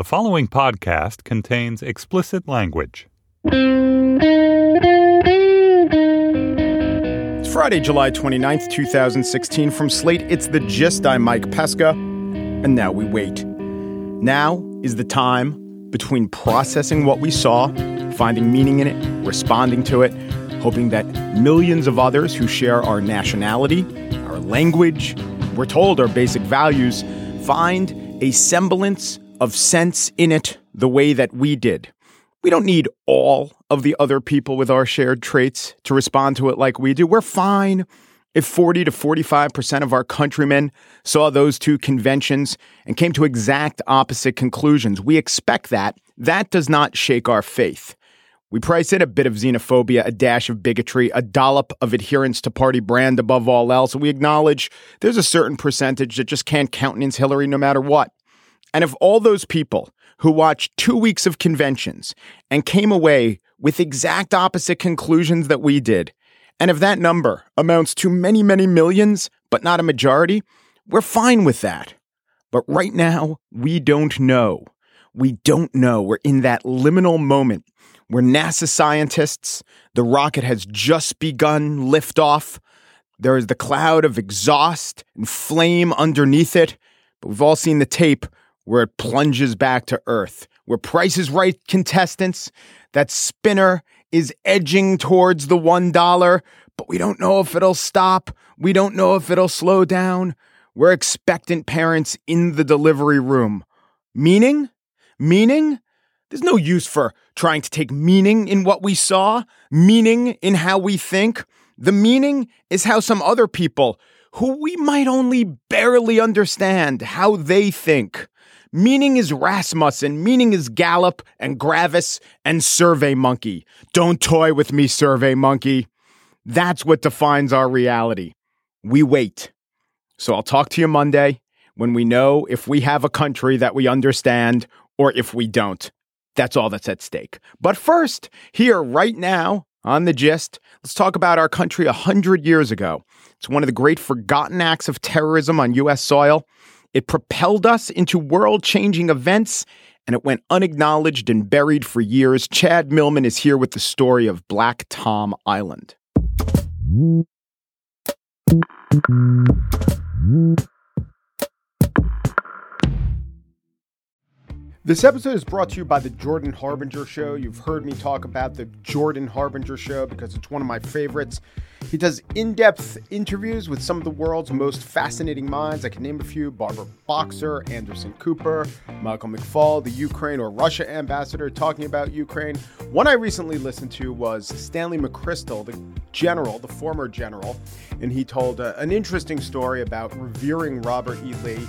The following podcast contains explicit language. It's Friday, July 29th, 2016. From Slate, it's The Gist. I'm Mike Pesca. And now we wait. Now is the time between processing what we saw, finding meaning in it, responding to it, hoping that millions of others who share our nationality, our language, we're told our basic values, find a semblance of sense in it the way that we did. We don't need all of the other people with our shared traits to respond to it like we do. We're fine if 40 to 45% of our countrymen saw those two conventions and came to exact opposite conclusions. We expect that. That does not shake our faith. We price in a bit of xenophobia, a dash of bigotry, a dollop of adherence to party brand above all else. We acknowledge there's a certain percentage that just can't countenance Hillary no matter what. And if all those people who watched two weeks of conventions and came away with exact opposite conclusions that we did, and if that number amounts to many, many millions, but not a majority, we're fine with that. But right now, we don't know. We don't know. We're in that liminal moment where NASA scientists, the rocket has just begun liftoff. There is the cloud of exhaust and flame underneath it, but we've all seen the tape where it plunges back to Earth, where Price is Right contestants, that spinner is edging towards the $1, but we don't know if it'll stop. We don't know if it'll slow down. We're expectant parents in the delivery room. Meaning? Meaning? There's no use for trying to take meaning in what we saw, meaning in how we think. The meaning is how some other people, who we might only barely understand, how they think. Meaning is Rasmussen, meaning is Gallup and Gravis and Survey Monkey. Don't toy with me, Survey Monkey. That's what defines our reality. We wait. So I'll talk to you Monday when we know if we have a country that we understand or if we don't. That's all that's at stake. But first, here right now on The Gist, let's talk about our country 100 years ago. It's one of the great forgotten acts of terrorism on U.S. soil. It propelled us into world changing events and it went unacknowledged and buried for years. Chad Millman is here with the story of Black Tom Island. This episode is brought to you by the Jordan Harbinger Show. You've heard me talk about the Jordan Harbinger Show because it's one of my favorites. He does in depth interviews with some of the world's most fascinating minds. I can name a few Barbara Boxer, Anderson Cooper, Michael McFaul, the Ukraine or Russia ambassador talking about Ukraine. One I recently listened to was Stanley McChrystal, the general, the former general, and he told uh, an interesting story about revering Robert E. Lee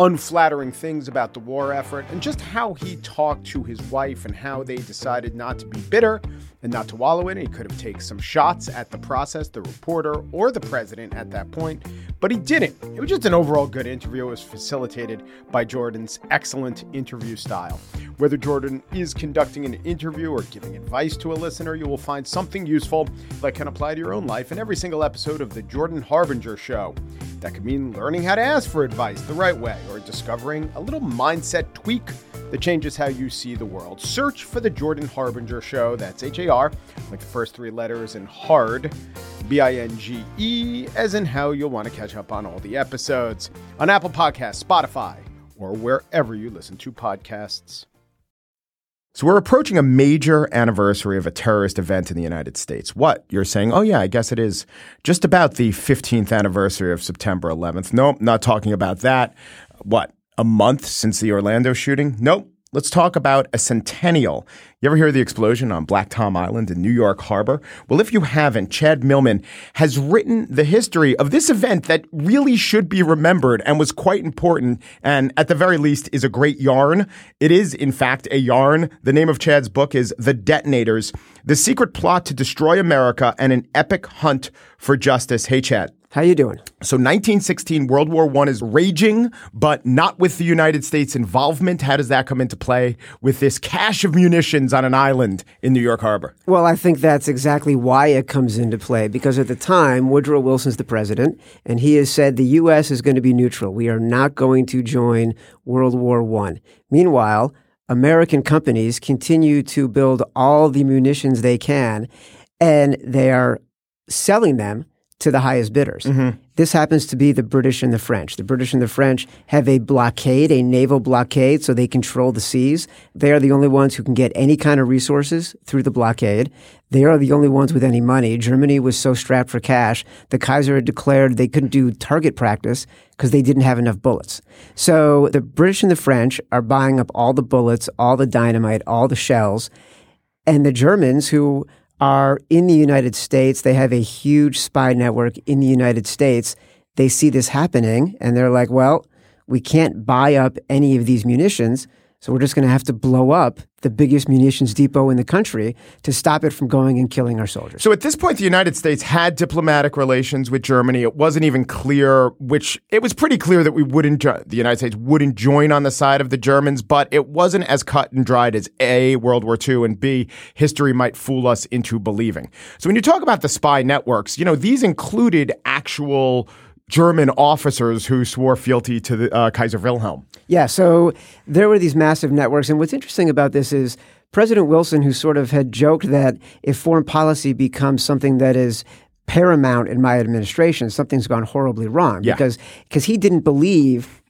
unflattering things about the war effort and just how he talked to his wife and how they decided not to be bitter and not to wallow in it. He could have taken some shots at the process, the reporter, or the president at that point, but he didn't. It was just an overall good interview. It was facilitated by Jordan's excellent interview style. Whether Jordan is conducting an interview or giving advice to a listener, you will find something useful that can apply to your own life in every single episode of The Jordan Harbinger Show. That could mean learning how to ask for advice the right way or discovering a little mindset tweak that changes how you see the world. Search for The Jordan Harbinger Show. That's H A R, like the first three letters, and hard, B I N G E, as in how you'll want to catch up on all the episodes on Apple Podcasts, Spotify, or wherever you listen to podcasts. So we're approaching a major anniversary of a terrorist event in the United States. What? You're saying, oh, yeah, I guess it is just about the 15th anniversary of September 11th. Nope, not talking about that. What? A month since the Orlando shooting? Nope. Let's talk about a centennial. You ever hear the explosion on Black Tom Island in New York Harbor? Well, if you haven't, Chad Millman has written the history of this event that really should be remembered and was quite important and at the very least is a great yarn. It is, in fact, a yarn. The name of Chad's book is The Detonators, The Secret Plot to Destroy America and an Epic Hunt for Justice. Hey, Chad. How are you doing? So 1916, World War I is raging, but not with the United States involvement. How does that come into play with this cache of munitions on an island in New York Harbor? Well, I think that's exactly why it comes into play because at the time, Woodrow Wilson's the president, and he has said the U.S. is going to be neutral. We are not going to join World War I. Meanwhile, American companies continue to build all the munitions they can, and they are selling them to the highest bidders. Mm-hmm. This happens to be the British and the French. The British and the French have a blockade, a naval blockade, so they control the seas. They are the only ones who can get any kind of resources through the blockade. They are the only ones with any money. Germany was so strapped for cash, the Kaiser had declared they couldn't do target practice because they didn't have enough bullets. So the British and the French are buying up all the bullets, all the dynamite, all the shells. And the Germans, who are in the United States. They have a huge spy network in the United States. They see this happening and they're like, well, we can't buy up any of these munitions. So we're just going to have to blow up the biggest munitions depot in the country to stop it from going and killing our soldiers. So at this point, the United States had diplomatic relations with Germany. It wasn't even clear which. It was pretty clear that we wouldn't. The United States wouldn't join on the side of the Germans, but it wasn't as cut and dried as a World War II and b history might fool us into believing. So when you talk about the spy networks, you know these included actual German officers who swore fealty to the uh, Kaiser Wilhelm. Yeah, so there were these massive networks. And what's interesting about this is President Wilson, who sort of had joked that if foreign policy becomes something that is paramount in my administration, something's gone horribly wrong. Yeah. Because because he didn't believe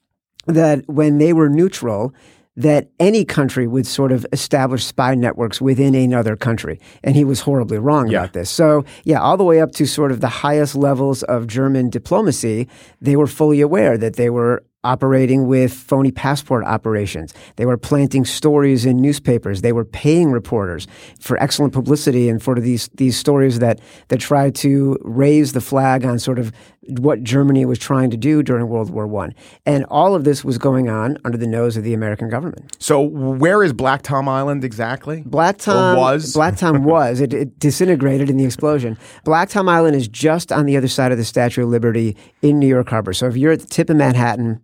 that when they were neutral, that any country would sort of establish spy networks within another country. And he was horribly wrong yeah. about this. So, yeah, all the way up to sort of the highest levels of German diplomacy, they were fully aware that they were operating with phony passport operations. They were planting stories in newspapers. They were paying reporters for excellent publicity and for these these stories that that tried to raise the flag on sort of what Germany was trying to do during World War One. And all of this was going on under the nose of the American government. So where is Black Tom Island exactly? Black Tom or was Black Tom was it, it disintegrated in the explosion. Black Tom Island is just on the other side of the Statue of Liberty in New York Harbor. So if you're at the tip of Manhattan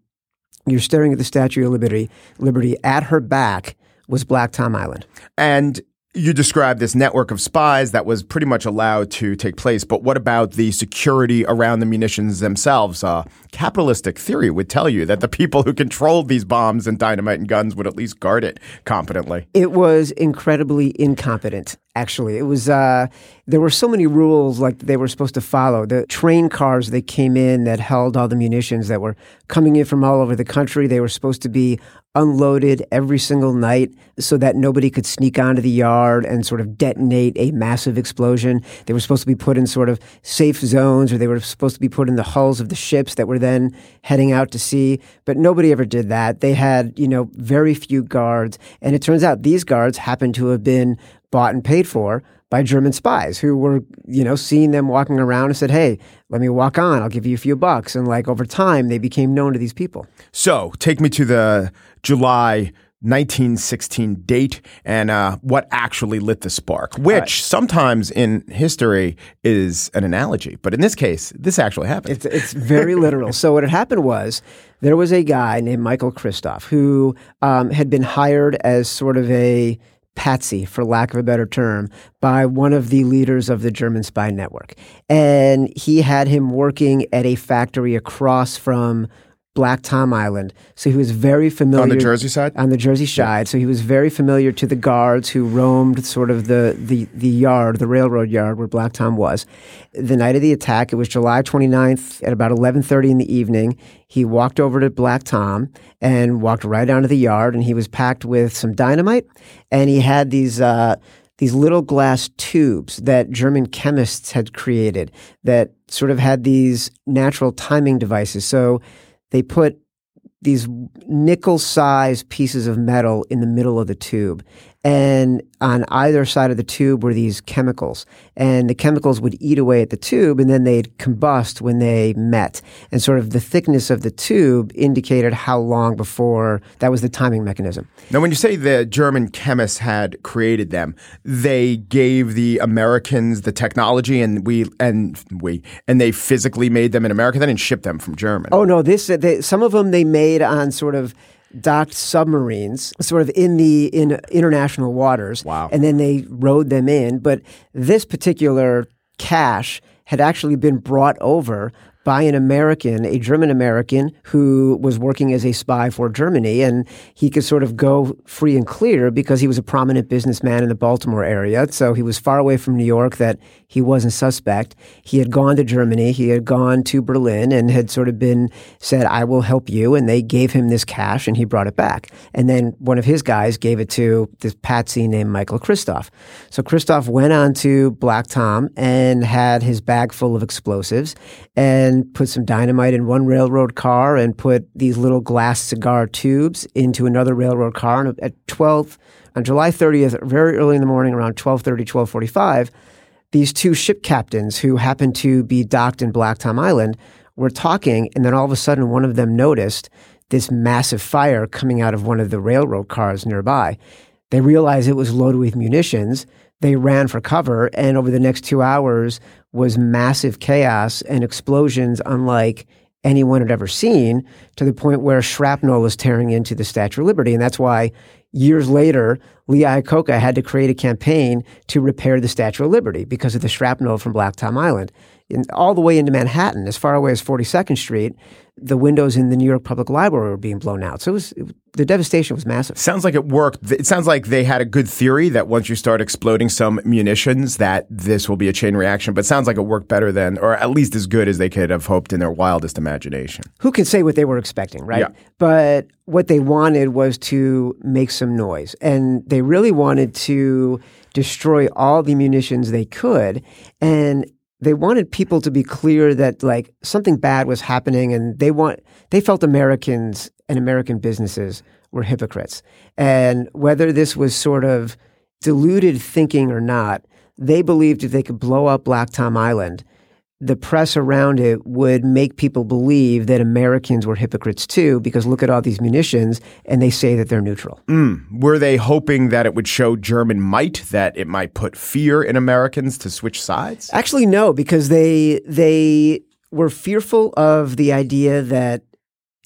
you're staring at the Statue of Liberty. Liberty at her back was Black Tom Island. And you described this network of spies that was pretty much allowed to take place, but what about the security around the munitions themselves? Uh, capitalistic theory would tell you that the people who controlled these bombs and dynamite and guns would at least guard it competently. It was incredibly incompetent. Actually, it was. Uh, there were so many rules like they were supposed to follow. The train cars that came in that held all the munitions that were coming in from all over the country. They were supposed to be unloaded every single night so that nobody could sneak onto the yard and sort of detonate a massive explosion. They were supposed to be put in sort of safe zones or they were supposed to be put in the hulls of the ships that were then heading out to sea. But nobody ever did that. They had, you know, very few guards. And it turns out these guards happened to have been bought and paid for by German spies who were, you know, seeing them walking around and said, Hey, let me walk on. I'll give you a few bucks. And like over time, they became known to these people. So take me to the July 1916 date and uh, what actually lit the spark, which right. sometimes in history is an analogy. But in this case, this actually happened. It's, it's very literal. So, what had happened was there was a guy named Michael Kristoff who um, had been hired as sort of a patsy, for lack of a better term, by one of the leaders of the German spy network. And he had him working at a factory across from Black Tom Island. So he was very familiar on the Jersey side. On the Jersey side, yeah. so he was very familiar to the guards who roamed sort of the the the yard, the railroad yard where Black Tom was. The night of the attack, it was July 29th at about 11:30 in the evening. He walked over to Black Tom and walked right onto the yard, and he was packed with some dynamite, and he had these. Uh, these little glass tubes that German chemists had created that sort of had these natural timing devices. So they put these nickel sized pieces of metal in the middle of the tube. And on either side of the tube were these chemicals. And the chemicals would eat away at the tube and then they'd combust when they met. And sort of the thickness of the tube indicated how long before that was the timing mechanism. Now, when you say the German chemists had created them, they gave the Americans the technology and we, and we, and they physically made them in America. They didn't ship them from Germany. Oh, no, this, they, some of them they made on sort of, docked submarines sort of in the in international waters Wow. and then they rowed them in but this particular cache had actually been brought over by an American, a German American who was working as a spy for Germany. And he could sort of go free and clear because he was a prominent businessman in the Baltimore area. So he was far away from New York that he wasn't suspect. He had gone to Germany, he had gone to Berlin and had sort of been said, I will help you. And they gave him this cash and he brought it back. And then one of his guys gave it to this patsy named Michael Kristoff. So Kristoff went on to Black Tom and had his bag full of explosives put some dynamite in one railroad car and put these little glass cigar tubes into another railroad car. And at 12, on July 30th, very early in the morning, around 1230, 1245, these two ship captains who happened to be docked in Black Tom Island were talking, and then all of a sudden one of them noticed this massive fire coming out of one of the railroad cars nearby. They realized it was loaded with munitions. They ran for cover, and over the next two hours was massive chaos and explosions unlike anyone had ever seen, to the point where shrapnel was tearing into the Statue of Liberty. And that's why years later, Lee Iacocca had to create a campaign to repair the Statue of Liberty because of the shrapnel from Black Tom Island. In, all the way into Manhattan, as far away as 42nd Street, the windows in the New York Public Library were being blown out. So it was, it, the devastation was massive. Sounds like it worked. It sounds like they had a good theory that once you start exploding some munitions, that this will be a chain reaction. But it sounds like it worked better than, or at least as good as they could have hoped in their wildest imagination. Who can say what they were expecting, right? Yeah. But what they wanted was to make some noise, and they really wanted to destroy all the munitions they could, and they wanted people to be clear that like something bad was happening and they want they felt Americans and American businesses were hypocrites. And whether this was sort of deluded thinking or not, they believed if they could blow up Black Tom Island, the press around it would make people believe that Americans were hypocrites too, because look at all these munitions and they say that they're neutral. Mm. Were they hoping that it would show German might, that it might put fear in Americans to switch sides? Actually, no, because they they were fearful of the idea that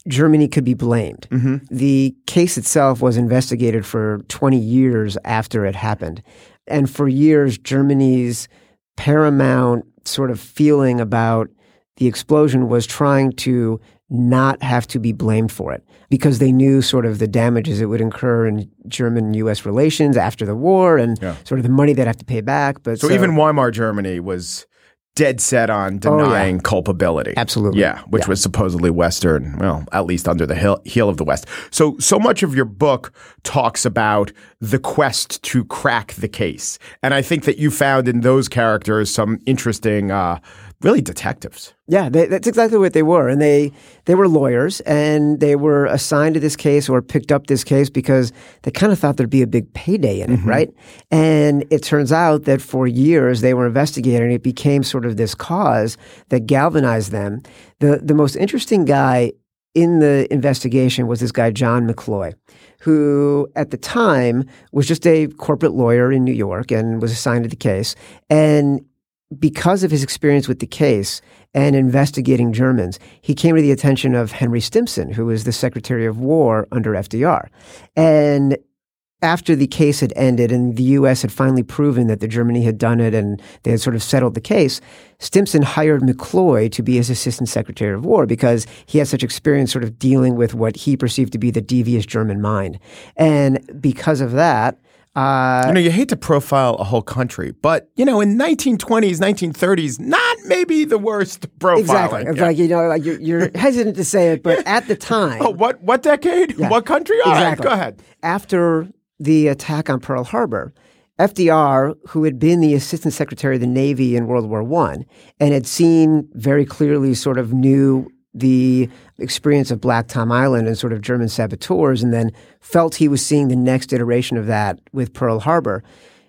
Germany could be blamed. Mm-hmm. The case itself was investigated for 20 years after it happened. And for years, Germany's paramount sort of feeling about the explosion was trying to not have to be blamed for it because they knew sort of the damages it would incur in German US relations after the war and Yeah. sort of the money they'd have to pay back. But So, even Weimar Germany was dead set on Oh, yeah. denying culpability. Absolutely. Yeah, which was supposedly Western, well, at least under the heel, heel of the West. So, so much of your book talks about the quest to crack the case. And I think that you found in those characters some interesting, uh, really detectives. Yeah, they, that's exactly what they were, and they they were lawyers, and they were assigned to this case or picked up this case because they kind of thought there'd be a big payday in it, mm-hmm. right? And it turns out that for years they were investigating. It became sort of this cause that galvanized them. the The most interesting guy in the investigation was this guy John McCloy, who at the time was just a corporate lawyer in New York and was assigned to the case, and because of his experience with the case and investigating Germans, he came to the attention of Henry Stimson, who was the Secretary of War under FDR. And after the case had ended and the U.S. had finally proven that the Germany had done it and they had sort of settled the case, Stimson hired McCloy to be his Assistant Secretary of War because he had such experience sort of dealing with what he perceived to be the devious German mind. And because of that, uh, You know, you hate to profile a whole country, but, you know, in 1920s, 1930s, not maybe the worst profiling. Exactly. Yeah. Like you know, like you're, you're hesitant to say it, but at the time, Oh, what, what decade? What country? All right, Exactly. go ahead. after the attack on Pearl Harbor, FDR, who had been the Assistant Secretary of the Navy in World War One and had seen very clearly sort of new the experience of Black Tom Island and sort of German saboteurs, and then felt he was seeing the next iteration of that with Pearl Harbor.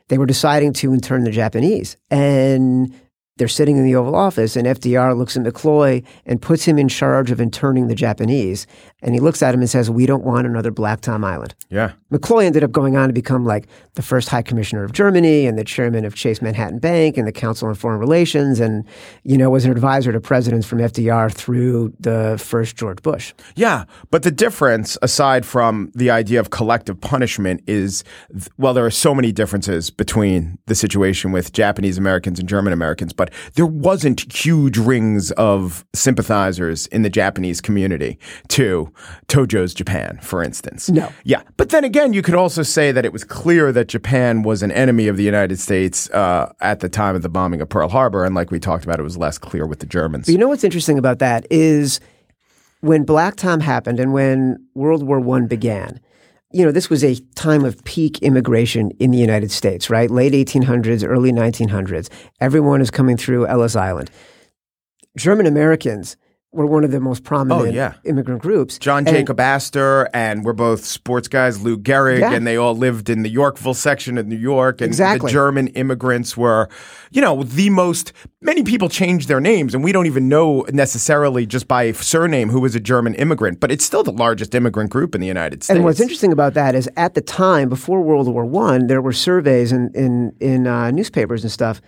They were deciding to intern the Japanese. And they're sitting in the Oval Office, and FDR looks at McCloy and puts him in charge of interning the Japanese. And he looks at him and says, We don't want another Black Tom Island. Yeah. McCloy ended up going on to become like the first High Commissioner of Germany and the chairman of Chase Manhattan Bank and the Council on Foreign Relations, and you know was an advisor to presidents from FDR through the first George Bush. Yeah, but the difference, aside from the idea of collective punishment, is well, there are so many differences between the situation with Japanese Americans and German Americans, but there wasn't huge rings of sympathizers in the Japanese community to Tojo's Japan, for instance. No. Yeah, but then again, you could also say that it was clear that Japan was an enemy of the United States uh, at the time of the bombing of Pearl Harbor, and like we talked about, it was less clear with the Germans. But you know what's interesting about that is when Black Tom happened and when World War One began. You know, this was a time of peak immigration in the United States, right? Late 1800s, early 1900s. Everyone is coming through Ellis Island. German Americans were one of the most prominent Oh, yeah. immigrant groups. John And- Jacob Astor, and we're both sports guys, Lou Gehrig, Yeah. and they all lived in the Yorkville section of New York. And Exactly. the German immigrants were, you know, the most, many people changed their names, and we don't even know necessarily just by surname who was a German immigrant, but it's still the largest immigrant group in the United States. And what's interesting about that is at the time, before World War One, there were surveys in in, in uh, newspapers and stuff.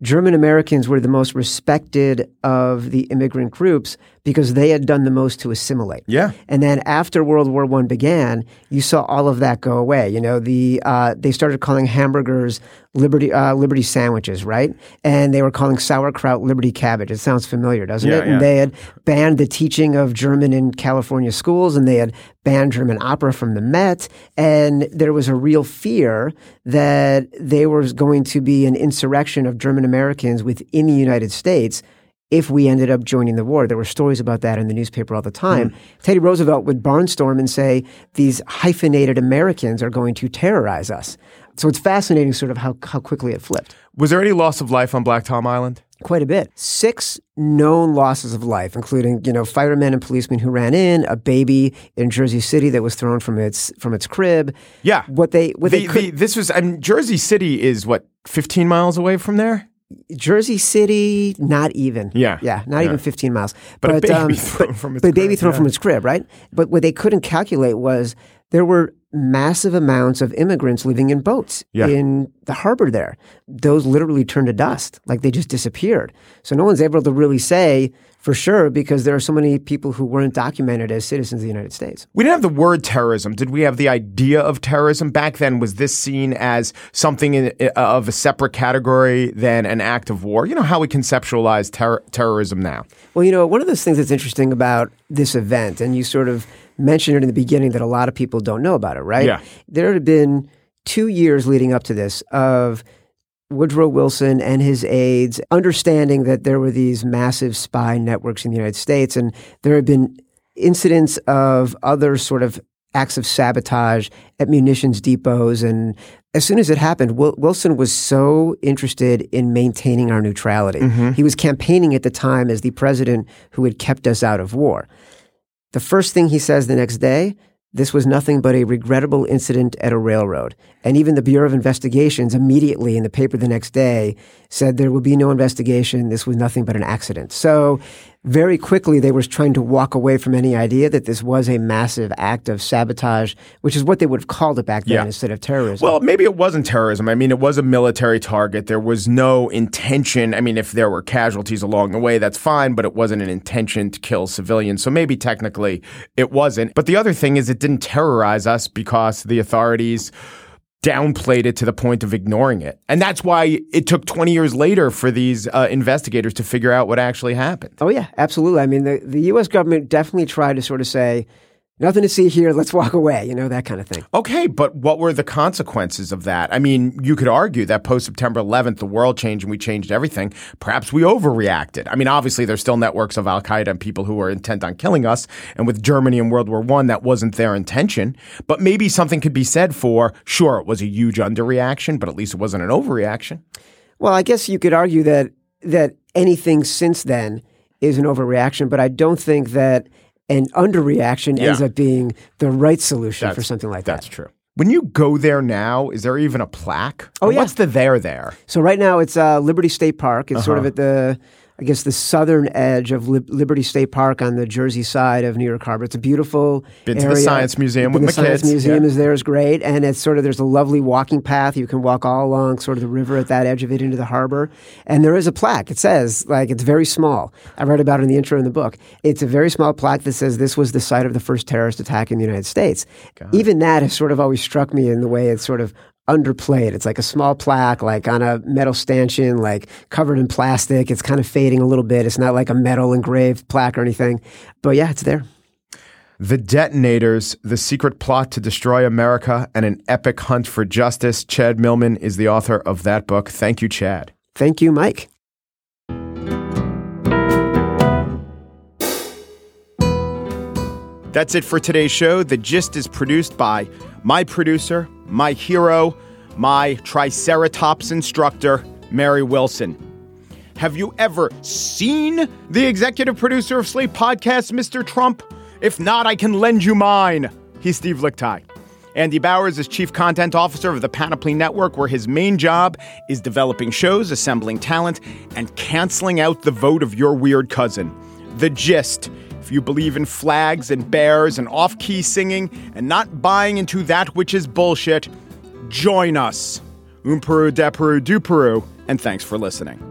German Americans were the most respected of the immigrant groups because they had done the most to assimilate. Yeah. And then after World War One began, you saw all of that go away. You know, the uh, they started calling hamburgers liberty uh, liberty sandwiches, right? And they were calling sauerkraut liberty cabbage. It sounds familiar, doesn't Yeah, it? yeah. And they had banned the teaching of German in California schools, and they had banned German opera from the Met. And there was a real fear that there was going to be an insurrection of German Americans within the United States if we ended up joining the war. There were stories about that in the newspaper all the time. Hmm. Teddy Roosevelt would barnstorm and say, these hyphenated Americans are going to terrorize us. So it's fascinating, sort of, how, how quickly it flipped. Was there any loss of life on Black Tom Island? Quite a bit. Six known losses of life, including you know firemen and policemen who ran in, a baby in Jersey City that was thrown from its from its crib. Yeah. What they what The, they could, the, this was, I mean, Jersey City is what, 15 miles away from there? Jersey City, not even. Yeah. yeah, not Yeah. even fifteen miles. But a baby um, thrown but, from its but a baby thrown yeah. from its crib, right? But what they couldn't calculate was there were massive amounts of immigrants living in boats Yeah. in the harbor there. Those literally turned to dust, like they just disappeared. So no one's able to really say for sure because there are so many people who weren't documented as citizens of the United States. We didn't have the word terrorism. Did we have the idea of terrorism back then? Was this seen as something in, of a separate category than an act of war? You know how we conceptualize ter- terrorism now. Well, you know, one of those things that's interesting about this event, and you sort of mentioned it in the beginning that a lot of people don't know about it, right? Yeah. There had been two years leading up to this of Woodrow Wilson and his aides understanding that there were these massive spy networks in the United States, and there had been incidents of other sort of acts of sabotage at munitions depots. And as soon as it happened, Wil- Wilson was so interested in maintaining our neutrality. Mm-hmm. He was campaigning at the time as the president who had kept us out of war. The first thing he says the next day, this was nothing but a regrettable incident at a railroad. And even the Bureau of Investigations immediately in the paper the next day said there will be no investigation. This was nothing but an accident. So very quickly they were trying to walk away from any idea that this was a massive act of sabotage, which is what they would have called it back then Yeah. instead of terrorism. Well, maybe it wasn't terrorism. I mean, it was a military target. There was no intention. I mean, if there were casualties along the way, that's fine, but it wasn't an intention to kill civilians. So maybe technically it wasn't. But the other thing is, it didn't terrorize us because the authorities downplayed it to the point of ignoring it. And that's why it took 20 years later for these uh, investigators to figure out what actually happened. Oh yeah, absolutely. I mean, the, the U.S. government definitely tried to sort of say, nothing to see here, let's walk away, you know, that kind of thing. Okay, but what were the consequences of that? I mean, you could argue that post September 11th, the world changed and we changed everything. Perhaps we overreacted. I mean, obviously, there's still networks of Al Qaeda and people who are intent on killing us. And with Germany in World War One, that wasn't their intention. But maybe something could be said for sure, it was a huge underreaction, but at least it wasn't an overreaction. Well, I guess you could argue that that anything since then is an overreaction, but I don't think that an underreaction Yeah. ends up being the right solution for something like that. That's true. When you go there now, is there even a plaque? Oh, And yeah. What's the there there? So right now it's uh, Liberty State Park. It's Uh-huh. sort of at the, I guess, the southern edge of Lib- Liberty State Park on the Jersey side of New York Harbor. It's a beautiful Been to the area. Science Museum Been with the Science kids, Museum yeah. is there is great, and it's sort of there's a lovely walking path. You can walk all along sort of the river at that edge of it into the harbor, and there is a plaque. It says like it's very small. I read about it in the intro in the book. It's a very small plaque that says this was the site of the first terrorist attack in the United States. Even that has sort of always struck me in the way it's sort of underplayed. It's like a small plaque, like on a metal stanchion, like covered in plastic. It's kind of fading a little bit. It's not like a metal engraved plaque or anything. But yeah, it's there. The Detonators, The Secret Plot to Destroy America, and an Epic Hunt for Justice. Chad Millman is the author of that book. Thank you, Chad. Thank you, Mike. That's it for today's show. The Gist is produced by my producer, my hero, my Triceratops instructor, Mary Wilson. Have you ever seen the executive producer of Slate Podcasts, Mr. Trump? If not, I can lend you mine. He's Steve Lickteig. Andy Bowers is chief content officer of the Panoply Network, where his main job is developing shows, assembling talent, and canceling out the vote of your weird cousin. The gist. If you believe in flags and bears and off key singing and not buying into that which is bullshit, join us. Um Peru, de Peru, du Peru, and thanks for listening.